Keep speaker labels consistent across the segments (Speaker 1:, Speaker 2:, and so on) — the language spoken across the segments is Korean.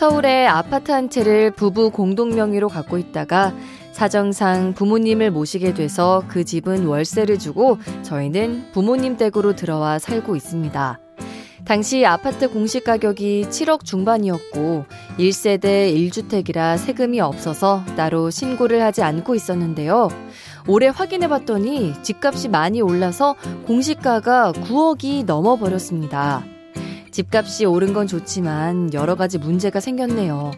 Speaker 1: 서울에 아파트 한 채를 부부 공동 명의로 갖고 있다가 사정상 부모님을 모시게 돼서 그 집은 월세를 주고 저희는 부모님 댁으로 들어와 살고 있습니다. 당시 아파트 공시 가격이 7억 중반이었고 1세대 1주택이라 세금이 없어서 따로 신고를 하지 않고 있었는데요. 올해 확인해 봤더니 집값이 많이 올라서 공시가가 9억이 넘어 버렸습니다. 집값이 오른 건 좋지만 여러 가지 문제가 생겼네요.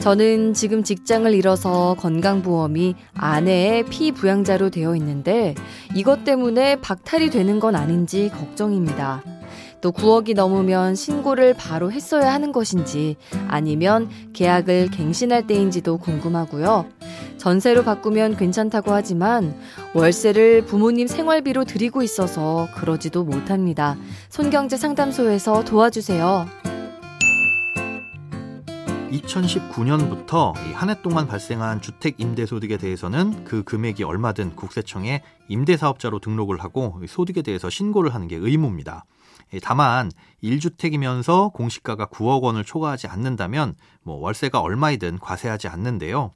Speaker 1: 저는 지금 직장을 잃어서 건강보험이 아내의 피부양자로 되어 있는데 이것 때문에 박탈이 되는 건 아닌지 걱정입니다. 또 9억이 넘으면 신고를 바로 했어야 하는 것인지 아니면 계약을 갱신할 때인지도 궁금하고요. 전세로 바꾸면 괜찮다고 하지만 월세를 부모님 생활비로 드리고 있어서 그러지도 못합니다. 손경제 상담소에서 도와주세요.
Speaker 2: 2019년부터 한 해 동안 발생한 주택 임대 소득에 대해서는 그 금액이 얼마든 국세청에 임대 사업자로 등록을 하고 소득에 대해서 신고를 하는 게 의무입니다. 예, 다만 1주택이면서 공시가가 9억 원을 초과하지 않는다면 뭐 월세가 얼마이든 과세하지 않는데요.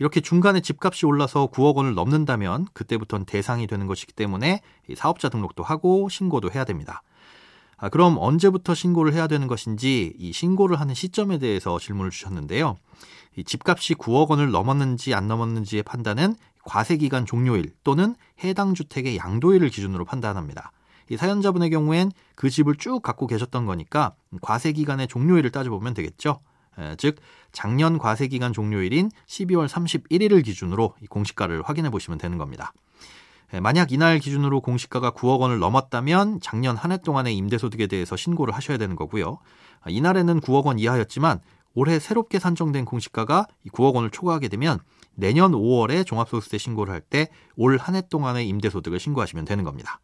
Speaker 2: 이렇게 중간에 집값이 올라서 9억 원을 넘는다면 그때부터는 대상이 되는 것이기 때문에 사업자 등록도 하고 신고도 해야 됩니다. 아, 그럼 언제부터 신고를 해야 되는 것인지 이 신고를 하는 시점에 대해서 질문을 주셨는데요. 이 집값이 9억 원을 넘었는지 안 넘었는지의 판단은 과세기간 종료일 또는 해당 주택의 양도일을 기준으로 판단합니다. 이 사연자분의 경우엔 그 집을 쭉 갖고 계셨던 거니까 과세 기간의 종료일을 따져보면 되겠죠. 에, 즉 작년 과세 기간 종료일인 12월 31일을 기준으로 이 공시가를 확인해 보시면 되는 겁니다. 에, 만약 이날 기준으로 공시가가 9억 원을 넘었다면 작년 한 해 동안의 임대소득에 대해서 신고를 하셔야 되는 거고요. 아, 이날에는 9억 원 이하였지만 올해 새롭게 산정된 공시가가 9억 원을 초과하게 되면 내년 5월에 종합소득세 신고를 할 때 올 한 해 동안의 임대소득을 신고하시면 되는 겁니다.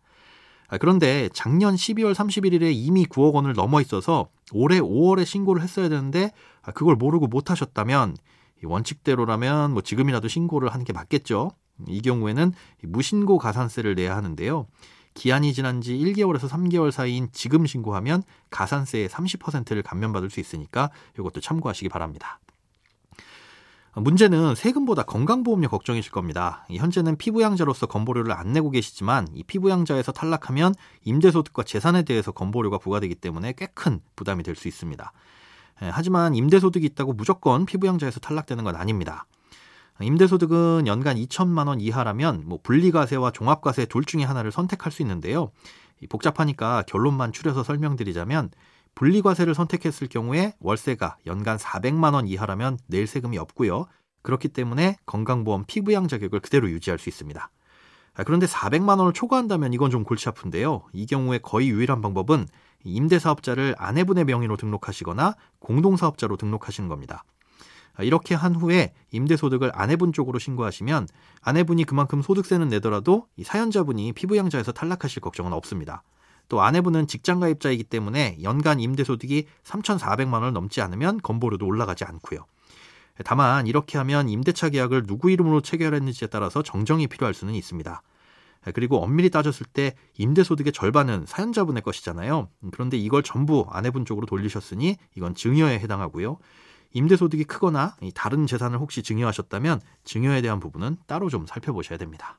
Speaker 2: 아, 그런데 작년 12월 31일에 이미 9억 원을 넘어 있어서 올해 5월에 신고를 했어야 되는데 아, 그걸 모르고 못 하셨다면 원칙대로라면 뭐 지금이라도 신고를 하는 게 맞겠죠. 이 경우에는 무신고 가산세를 내야 하는데요. 기한이 지난 지 1개월에서 3개월 사이인 지금 신고하면 가산세의 30%를 감면받을 수 있으니까 이것도 참고하시기 바랍니다. 문제는 세금보다 건강보험료 걱정이실 겁니다. 현재는 피부양자로서 건보료를 안 내고 계시지만 이 피부양자에서 탈락하면 임대소득과 재산에 대해서 건보료가 부과되기 때문에 꽤 큰 부담이 될 수 있습니다. 예, 하지만 임대소득이 있다고 무조건 피부양자에서 탈락되는 건 아닙니다. 임대소득은 연간 2천만 원 이하라면 뭐 분리과세와 종합과세 둘 중에 하나를 선택할 수 있는데요. 복잡하니까 결론만 추려서 설명드리자면 분리과세를 선택했을 경우에 월세가 연간 400만 원 이하라면 낼 세금이 없고요. 그렇기 때문에 건강보험 피부양 자격을 그대로 유지할 수 있습니다. 아, 그런데 400만 원을 초과한다면 이건 좀 골치 아픈데요. 이 경우에 거의 유일한 방법은 임대사업자를 아내분의 명의로 등록하시거나 공동사업자로 등록하시는 겁니다. 아, 이렇게 한 후에 임대소득을 아내분 쪽으로 신고하시면 아내분이 그만큼 소득세는 내더라도 이 사연자분이 피부양자에서 탈락하실 걱정은 없습니다. 또 아내분은 직장 가입자이기 때문에 연간 임대 소득이 3,400만 원을 넘지 않으면 건보료도 올라가지 않고요. 다만 이렇게 하면 임대차 계약을 누구 이름으로 체결했는지에 따라서 정정이 필요할 수는 있습니다. 그리고 엄밀히 따졌을 때 임대소득의 절반은 사연자분의 것이잖아요. 그런데 이걸 전부 아내분 쪽으로 돌리셨으니 이건 증여에 해당하고요. 임대소득이 크거나 다른 재산을 혹시 증여하셨다면 증여에 대한 부분은 따로 좀 살펴보셔야 됩니다.